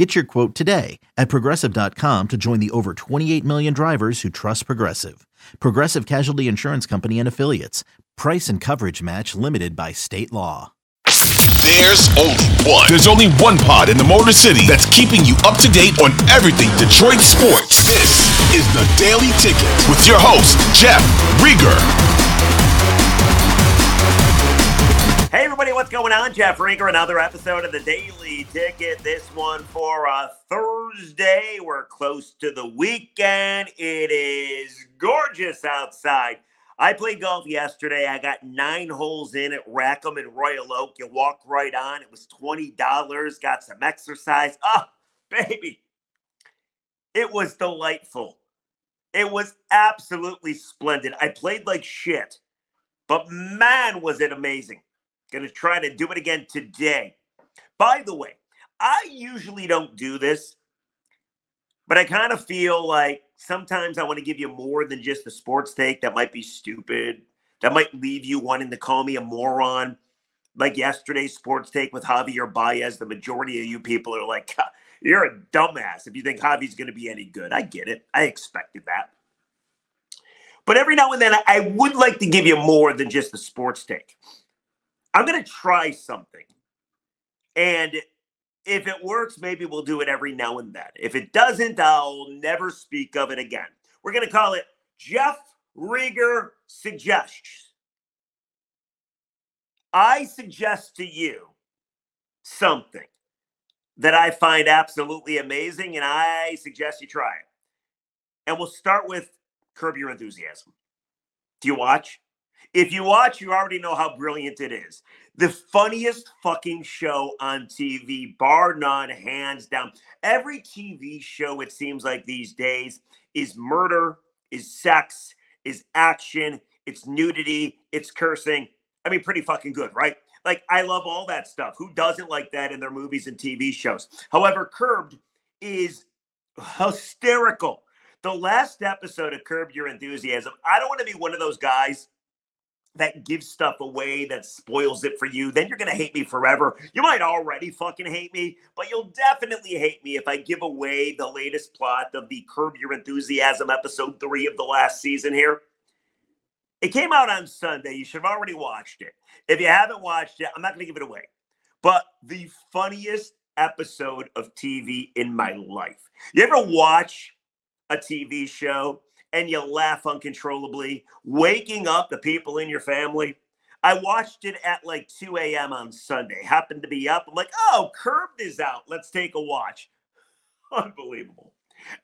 Get your quote today at progressive.com to join the over 28 million drivers who trust Progressive. Progressive Casualty Insurance Company and Affiliates. Price and coverage match limited by state law. There's only one. There's only one pod in the Motor City that's keeping you up to date on everything Detroit sports. This is the Daily Ticket with your host, Jeff Riger. Hey everybody, what's going on? Jeff Riger, another episode of the Daily Ticket. This one for a Thursday. We're close to the weekend. It is gorgeous outside. I played golf yesterday. I got nine holes in at Rackham and Royal Oak. You walk right on. It was $20. Got some exercise. Oh, baby. It was delightful. It was absolutely splendid. I played like shit, but man, was it amazing. Going to try to do it again today. By the way, I usually don't do this, but I kind of feel like sometimes I want to give you more than just a sports take that might be stupid, that might leave you wanting to call me a moron. Like yesterday's sports take with Javier Baez, the majority of you people are like, you're a dumbass if you think Javi's going to be any good. I get it. I expected that. But every now and then, I would like to give you more than just a sports take. I'm going to try something. And if it works, maybe we'll do it every now and then. If it doesn't, I'll never speak of it again. We're going to call it Jeff Riger Suggests. I suggest to you something that I find absolutely amazing, and I suggest you try it. And we'll start with Curb Your Enthusiasm. Do you watch? If you watch, you already know how brilliant it is. The funniest fucking show on TV, bar none, hands down. Every TV show, it seems like these days, is murder, is sex, is action, it's nudity, it's cursing. I mean, pretty fucking good, right? Like, I love all that stuff. Who doesn't like that in their movies and TV shows? However, Curbed is hysterical. The last episode of Curb Your Enthusiasm, I don't want to be one of those guys that gives stuff away that spoils it for you, then you're going to hate me forever. You might already fucking hate me, but you'll definitely hate me if I give away the latest plot of the Curb Your Enthusiasm episode three of the last season here. It came out on Sunday. You should have already watched it. If you haven't watched it, I'm not going to give it away. But the funniest episode of TV in my life. You ever watch a TV show and you laugh uncontrollably, waking up the people in your family. I watched it at like 2 a.m. on Sunday. Happened to be up. I'm like, oh, Curbed is out. Let's take a watch. Unbelievable.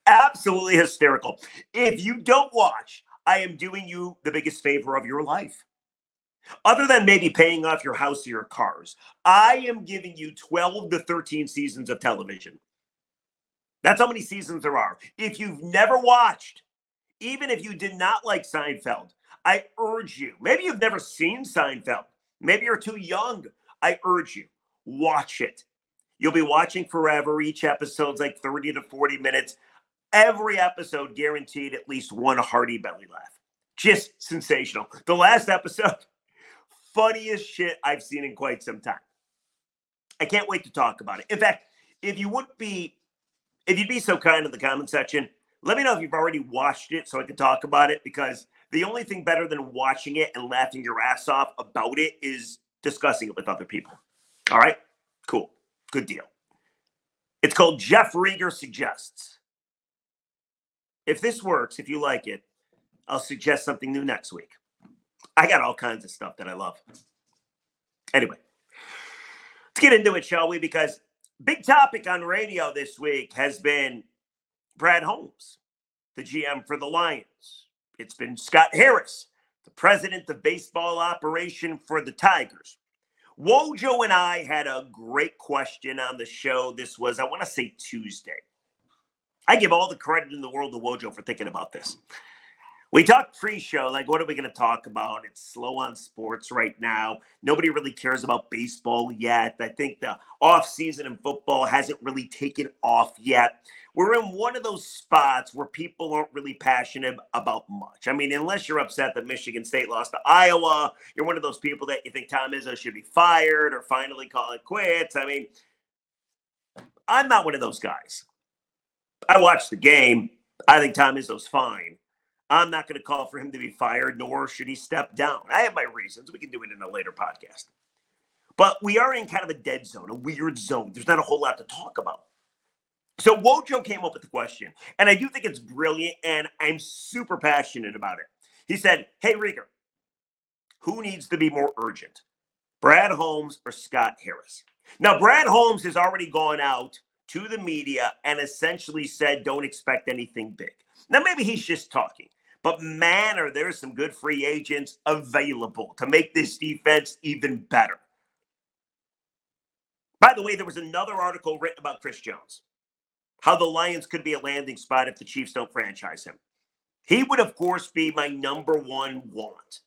Absolutely hysterical. If you don't watch, I am doing you the biggest favor of your life. Other than maybe paying off your house or your cars, I am giving you 12 to 13 seasons of television. That's how many seasons there are. If you've never watched, even if you did not like Seinfeld, I urge you, maybe you've never seen Seinfeld, maybe you're too young. I urge you, watch it. You'll be watching forever. Each episode's like 30 to 40 minutes. Every episode guaranteed at least one hearty belly laugh. Just sensational. The last episode, funniest shit I've seen in quite some time. I can't wait to talk about it. In fact, if you would be, if you'd be so kind in the comment section, let me know if you've already watched it so I can talk about it because the only thing better than watching it and laughing your ass off about it is discussing it with other people. All right? Cool. Good deal. It's called Jeff Riger Suggests. If this works, if you like it, I'll suggest something new next week. I got all kinds of stuff that I love. Anyway, let's get into it, shall we? Because big topic on radio this week has been Brad Holmes, the GM for the Lions. It's been Scott Harris, the president of baseball operation for the Tigers. Wojo and I had a great question on the show. This was, I want to say Tuesday. I give all the credit in the world to Wojo for thinking about this. We talked pre-show, like what are we going to talk about? It's slow on sports right now. Nobody really cares about baseball yet. I think the off season in football hasn't really taken off yet. We're in one of those spots where people aren't really passionate about much. I mean, unless you're upset that Michigan State lost to Iowa, you're one of those people that you think Tom Izzo should be fired or finally call it quits. I mean, I'm not one of those guys. I watched the game. I think Tom Izzo's fine. I'm not going to call for him to be fired, nor should he step down. I have my reasons. We can do it in a later podcast. But we are in kind of a dead zone, a weird zone. There's not a whole lot to talk about. So Wojo came up with the question, and I do think it's brilliant, and I'm super passionate about it. He said, Hey, Riger, who needs to be more urgent, Brad Holmes or Scott Harris? Now, Brad Holmes has already gone out to the media and essentially said, Don't expect anything big. Now, maybe he's just talking. But man, are there some good free agents available to make this defense even better. By the way, there was another article written about Chris Jones, how the Lions could be a landing spot if the Chiefs don't franchise him. He would, of course, be my number one want.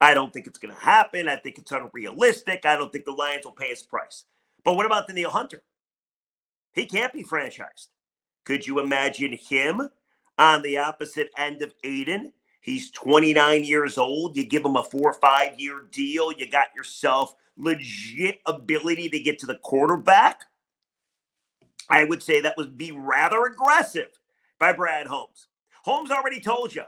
I don't think it's going to happen. I think it's unrealistic. I don't think the Lions will pay his price. But what about Danielle Hunter? He can't be franchised. Could you imagine him on the opposite end of Aidan. He's 29 years old. You give him a four or five year deal. You got yourself legit ability to get to the quarterback. I would say that would be rather aggressive by Brad Holmes. Holmes already told you,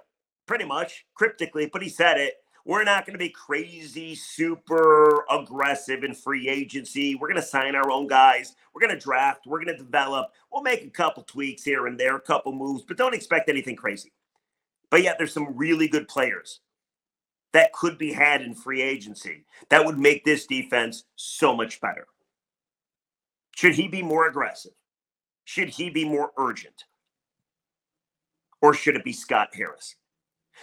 pretty much cryptically, but he said it. We're not going to be crazy, super aggressive in free agency. We're going to sign our own guys. We're going to draft. We're going to develop. We'll make a couple tweaks here and there, a couple moves, but don't expect anything crazy. But yet, there's some really good players that could be had in free agency that would make this defense so much better. Should he be more aggressive? Should he be more urgent? Or should it be Scott Harris?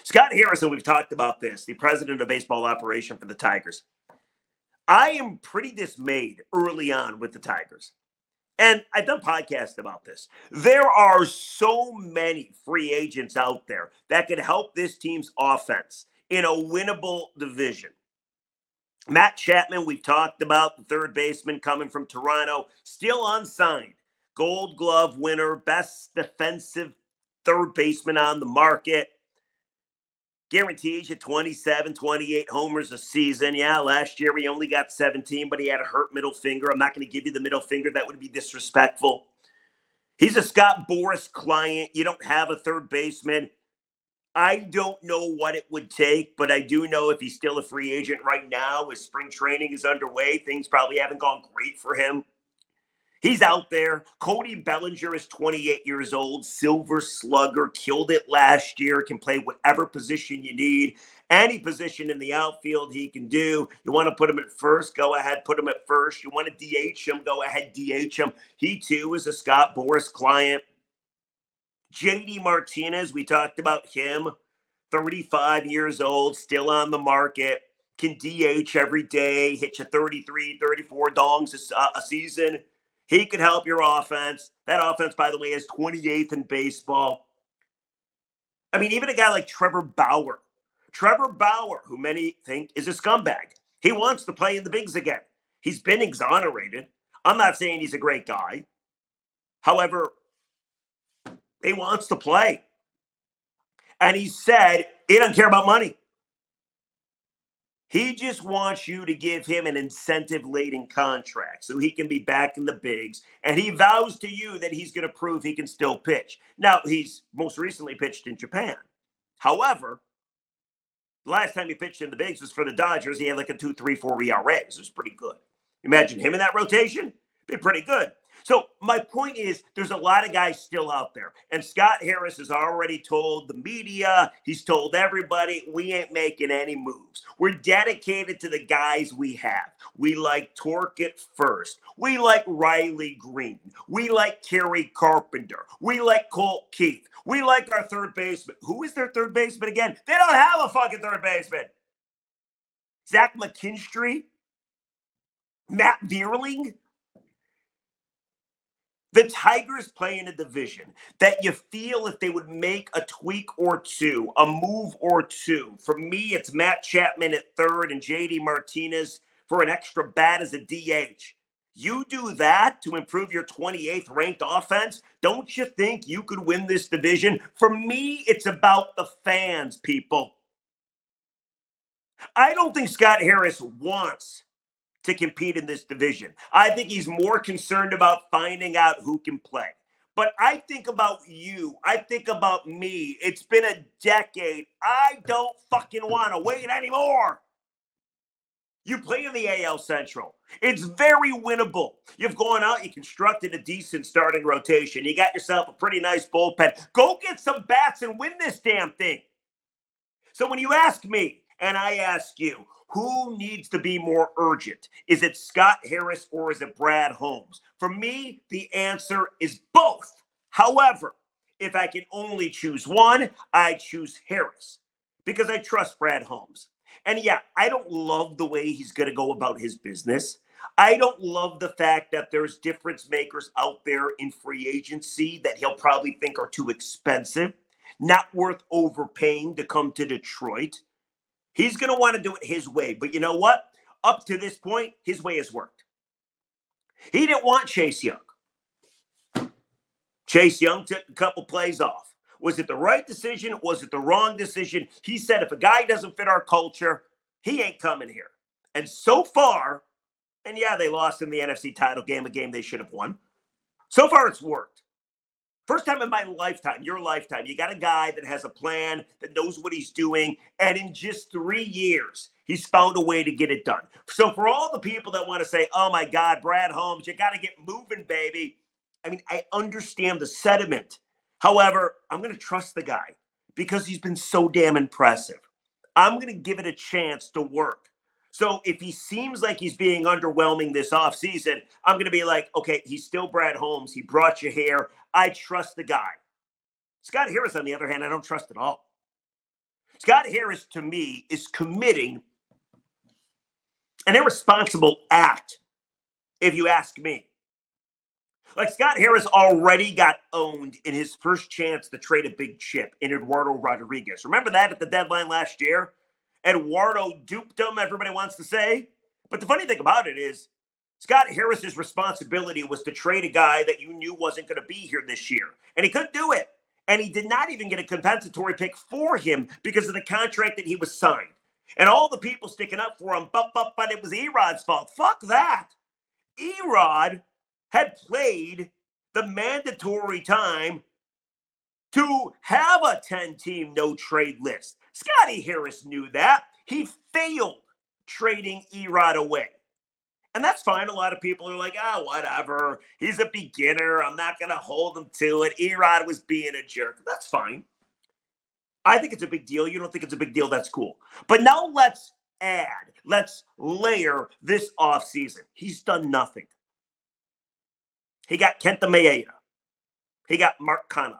Scott Harrison, we've talked about this, the president of baseball operation for the Tigers. I am pretty dismayed early on with the Tigers. And I've done podcasts about this. There are so many free agents out there that could help this team's offense in a winnable division. Matt Chapman, we've talked about the third baseman coming from Toronto, still unsigned. Gold glove winner, best defensive third baseman on the market guarantees you 27, 28 homers a season. Yeah, last year he only got 17, but he had a hurt middle finger. I'm not going to give you the middle finger. That would be disrespectful. He's a Scott Boras client. You don't have a third baseman. I don't know what it would take, but I do know if he's still a free agent right now, as spring training is underway, things probably haven't gone great for him. He's out there. Cody Bellinger is 28 years old, silver slugger, killed it last year, can play whatever position you need. Any position in the outfield he can do. You want to put him at first, go ahead, put him at first. You want to DH him, go ahead, DH him. He too is a Scott Boras client. JD Martinez, we talked about him, 35 years old, still on the market, can DH every day, hit you 33, 34 dongs a, uh, a season. He could help your offense. That offense, by the way, is 28th in baseball. I mean, even a guy like Trevor Bauer, Trevor Bauer, who many think is a scumbag, he wants to play in the bigs again. He's been exonerated. I'm not saying he's a great guy. However, he wants to play. And he said he doesn't care about money. He just wants you to give him an incentive laden contract so he can be back in the bigs. And he vows to you that he's going to prove he can still pitch. Now, he's most recently pitched in Japan. However, last time he pitched in the bigs was for the Dodgers. He had like a 2 3 4 ERA. It was pretty good. Imagine him in that rotation. Be pretty good. So my point is, there's a lot of guys still out there, and Scott Harris has already told the media, he's told everybody, we ain't making any moves. We're dedicated to the guys we have. We like Torkett first. We like Riley Greene. We like Kerry Carpenter. We like Colt Keith. We like our third baseman. Who is their third baseman again? They don't have a fucking third baseman. Zach McKinstry, Matt Vierling. The Tigers play in a division that you feel if they would make a tweak or two, a move or two. For me, it's Matt Chapman at third and JD Martinez for an extra bat as a DH. You do that to improve your 28th ranked offense. Don't you think you could win this division? For me, it's about the fans, people. I don't think Scott Harris wants to compete in this division. I think he's more concerned about finding out who can play. But I think about you. I think about me. It's been a decade. I don't fucking want to wait anymore. You play in the AL Central. It's very winnable. You've gone out, you constructed a decent starting rotation. You got yourself a pretty nice bullpen. Go get some bats and win this damn thing. So when you ask me, and I ask you, who needs to be more urgent? Is it Scott Harris or is it Brad Holmes? For me, the answer is both. However, if I can only choose one, I choose Harris because I trust Brad Holmes. And yeah, I don't love the way he's going to go about his business. I don't love the fact that there's difference makers out there in free agency that he'll probably think are too expensive, not worth overpaying to come to Detroit. He's going to want to do it his way. But you know what? Up to this point, his way has worked. He didn't want Chase Young. Chase Young took a couple plays off. Was it the right decision? Was it the wrong decision? He said, if a guy doesn't fit our culture, he ain't coming here. And so far, and yeah, they lost in the NFC title game, a game they should have won. So far, it's worked. First time in my lifetime, your lifetime, you got a guy that has a plan, that knows what he's doing. And in just three years, he's found a way to get it done. So, for all the people that want to say, oh my God, Brad Holmes, you got to get moving, baby. I mean, I understand the sentiment. However, I'm going to trust the guy because he's been so damn impressive. I'm going to give it a chance to work. So if he seems like he's being underwhelming this offseason, I'm going to be like, okay, he's still Brad Holmes. He brought you here. I trust the guy. Scott Harris, on the other hand, I don't trust at all. Scott Harris, to me, is committing an irresponsible act, if you ask me. Like Scott Harris already got owned in his first chance to trade a big chip in Eduardo Rodriguez. Remember that at the deadline last year? Eduardo duped him, everybody wants to say. But the funny thing about it is, Scott Harris's responsibility was to trade a guy that you knew wasn't going to be here this year. And he couldn't do it. And he did not even get a compensatory pick for him because of the contract that he was signed. And all the people sticking up for him, but, but, but it was E-Rod's fault. Fuck that. E-Rod had played the mandatory time to have a 10 team no trade list. Scotty Harris knew that. He failed trading E-Rod away. And that's fine. A lot of people are like, ah, oh, whatever. He's a beginner. I'm not going to hold him to it. E-Rod was being a jerk. That's fine. I think it's a big deal. You don't think it's a big deal. That's cool. But now let's add, let's layer this offseason. He's done nothing. He got Kenta Maeda. He got Mark Canha.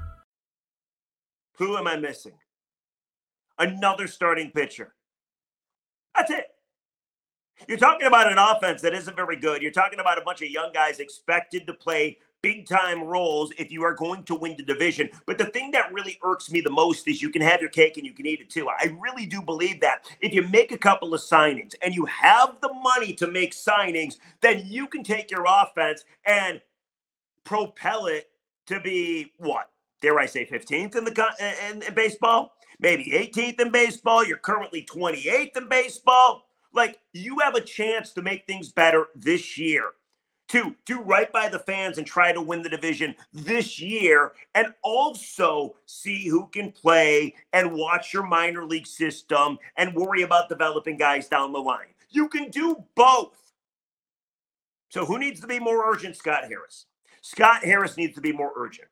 Who am I missing? Another starting pitcher. That's it. You're talking about an offense that isn't very good. You're talking about a bunch of young guys expected to play big time roles if you are going to win the division. But the thing that really irks me the most is you can have your cake and you can eat it too. I really do believe that. If you make a couple of signings and you have the money to make signings, then you can take your offense and propel it to be what? Dare I say 15th in the in, in baseball? Maybe 18th in baseball. You're currently 28th in baseball. Like you have a chance to make things better this year to do right by the fans and try to win the division this year and also see who can play and watch your minor league system and worry about developing guys down the line. You can do both. So who needs to be more urgent? Scott Harris. Scott Harris needs to be more urgent.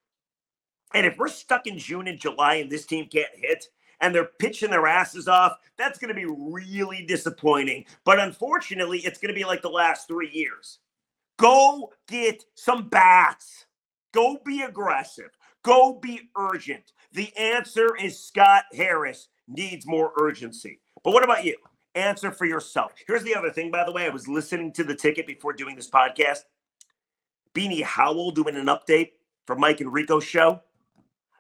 And if we're stuck in June and July and this team can't hit and they're pitching their asses off, that's going to be really disappointing. But unfortunately, it's going to be like the last three years. Go get some bats. Go be aggressive. Go be urgent. The answer is Scott Harris needs more urgency. But what about you? Answer for yourself. Here's the other thing, by the way. I was listening to the ticket before doing this podcast. Beanie Howell doing an update for Mike and Rico's show.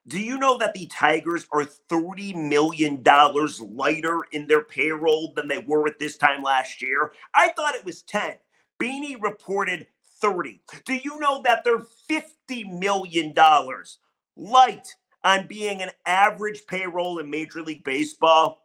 Do you know that the Tigers are $30 million lighter in their payroll than they were at this time last year? I thought it was 10. Beanie reported 30. Do you know that they're $50 million light on being an average payroll in Major League Baseball?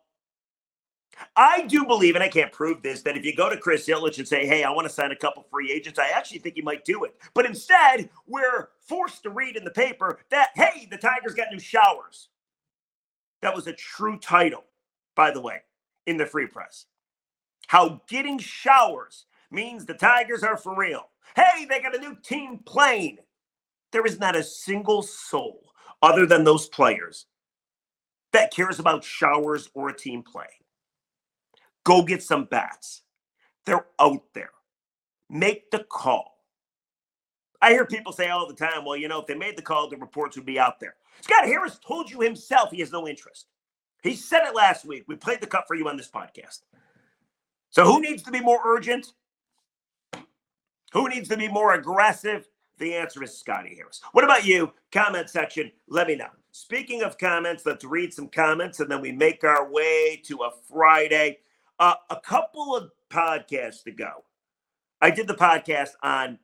I do believe, and I can't prove this, that if you go to Chris Ilitch and say, hey, I want to sign a couple free agents, I actually think he might do it. But instead, we're forced to read in the paper that, hey, the Tigers got new showers. That was a true title, by the way, in the free press. How getting showers means the Tigers are for real. Hey, they got a new team plane. There is not a single soul other than those players that cares about showers or a team plane. Go get some bats. They're out there. Make the call. I hear people say all the time, well, you know, if they made the call, the reports would be out there. Scott Harris told you himself he has no interest. He said it last week. We played the cut for you on this podcast. So who needs to be more urgent? Who needs to be more aggressive? The answer is Scotty Harris. What about you? Comment section. Let me know. Speaking of comments, let's read some comments and then we make our way to a Friday. Uh, a couple of podcasts ago, I did the podcast on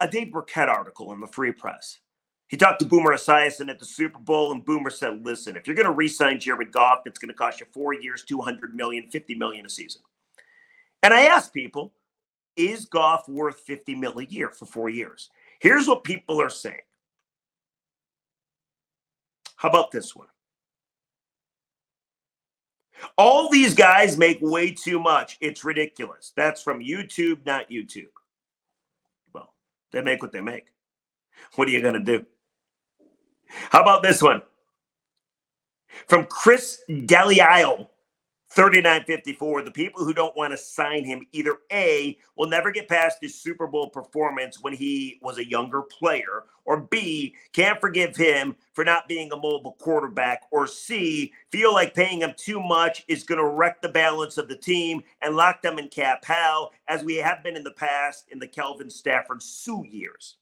a Dave Birkett article in the Free Press. He talked to Boomer Esiason at the Super Bowl, and Boomer said, "Listen, if you're going to re-sign Jared Goff, it's going to cost you four years, 200 million, 50 million a season." And I asked people, "Is Goff worth 50 mil a year for four years?" Here's what people are saying. How about this one? All these guys make way too much. It's ridiculous. That's from YouTube, not YouTube. Well, they make what they make. What are you going to do? How about this one? From Chris Galliile 3954, the people who don't want to sign him either A, will never get past his Super Bowl performance when he was a younger player, or B, can't forgive him for not being a mobile quarterback, or C, feel like paying him too much is going to wreck the balance of the team and lock them in cap hell, as we have been in the past in the Calvin Stafford Suh years.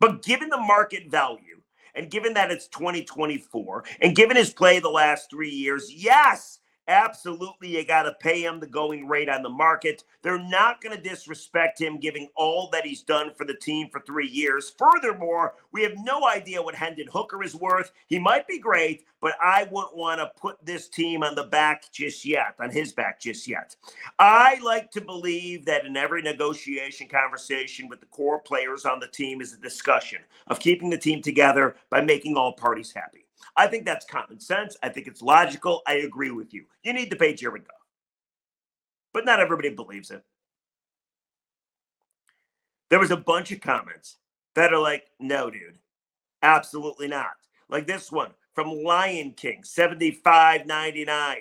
But given the market value, and given that it's 2024, and given his play the last three years, yes, Absolutely, you got to pay him the going rate on the market. They're not going to disrespect him, giving all that he's done for the team for three years. Furthermore, we have no idea what Hendon Hooker is worth. He might be great, but I wouldn't want to put this team on the back just yet, on his back just yet. I like to believe that in every negotiation conversation with the core players on the team is a discussion of keeping the team together by making all parties happy. I think that's common sense. I think it's logical. I agree with you. You need to pay Jared Goff. But not everybody believes it. There was a bunch of comments that are like, no, dude, absolutely not. Like this one from Lion King, 75.99.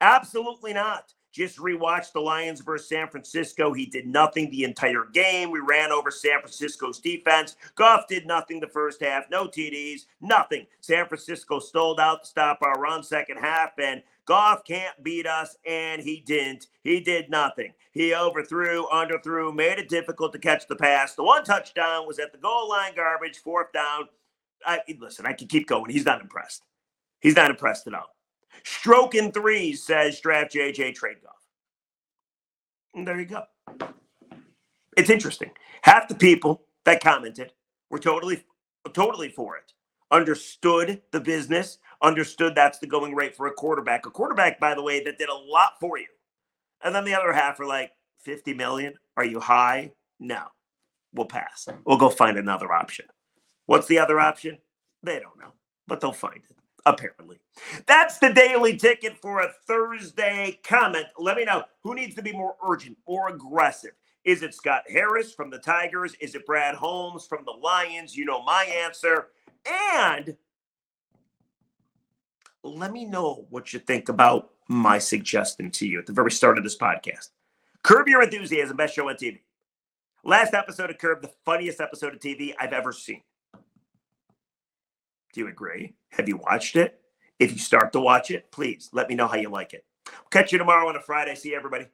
Absolutely not. Just rewatched the Lions versus San Francisco. He did nothing the entire game. We ran over San Francisco's defense. Goff did nothing the first half. No TDs, nothing. San Francisco stalled out to stop our run second half, and Goff can't beat us, and he didn't. He did nothing. He overthrew, underthrew, made it difficult to catch the pass. The one touchdown was at the goal line garbage, fourth down. I, listen, I can keep going. He's not impressed. He's not impressed at all. Stroking threes says draft JJ trade Goff. And there you go. It's interesting. Half the people that commented were totally, totally for it. Understood the business, understood that's the going rate for a quarterback. A quarterback, by the way, that did a lot for you. And then the other half are like, 50 million? Are you high? No. We'll pass. We'll go find another option. What's the other option? They don't know, but they'll find it apparently. That's the daily ticket for a Thursday comment. Let me know who needs to be more urgent, more aggressive. Is it Scott Harris from the Tigers? Is it Brad Holmes from the Lions? You know my answer. And let me know what you think about my suggestion to you at the very start of this podcast. Curb Your Enthusiasm, best show on TV. Last episode of Curb, the funniest episode of TV I've ever seen. Do you agree? Have you watched it? If you start to watch it, please let me know how you like it. catch you tomorrow on a Friday. See you, everybody.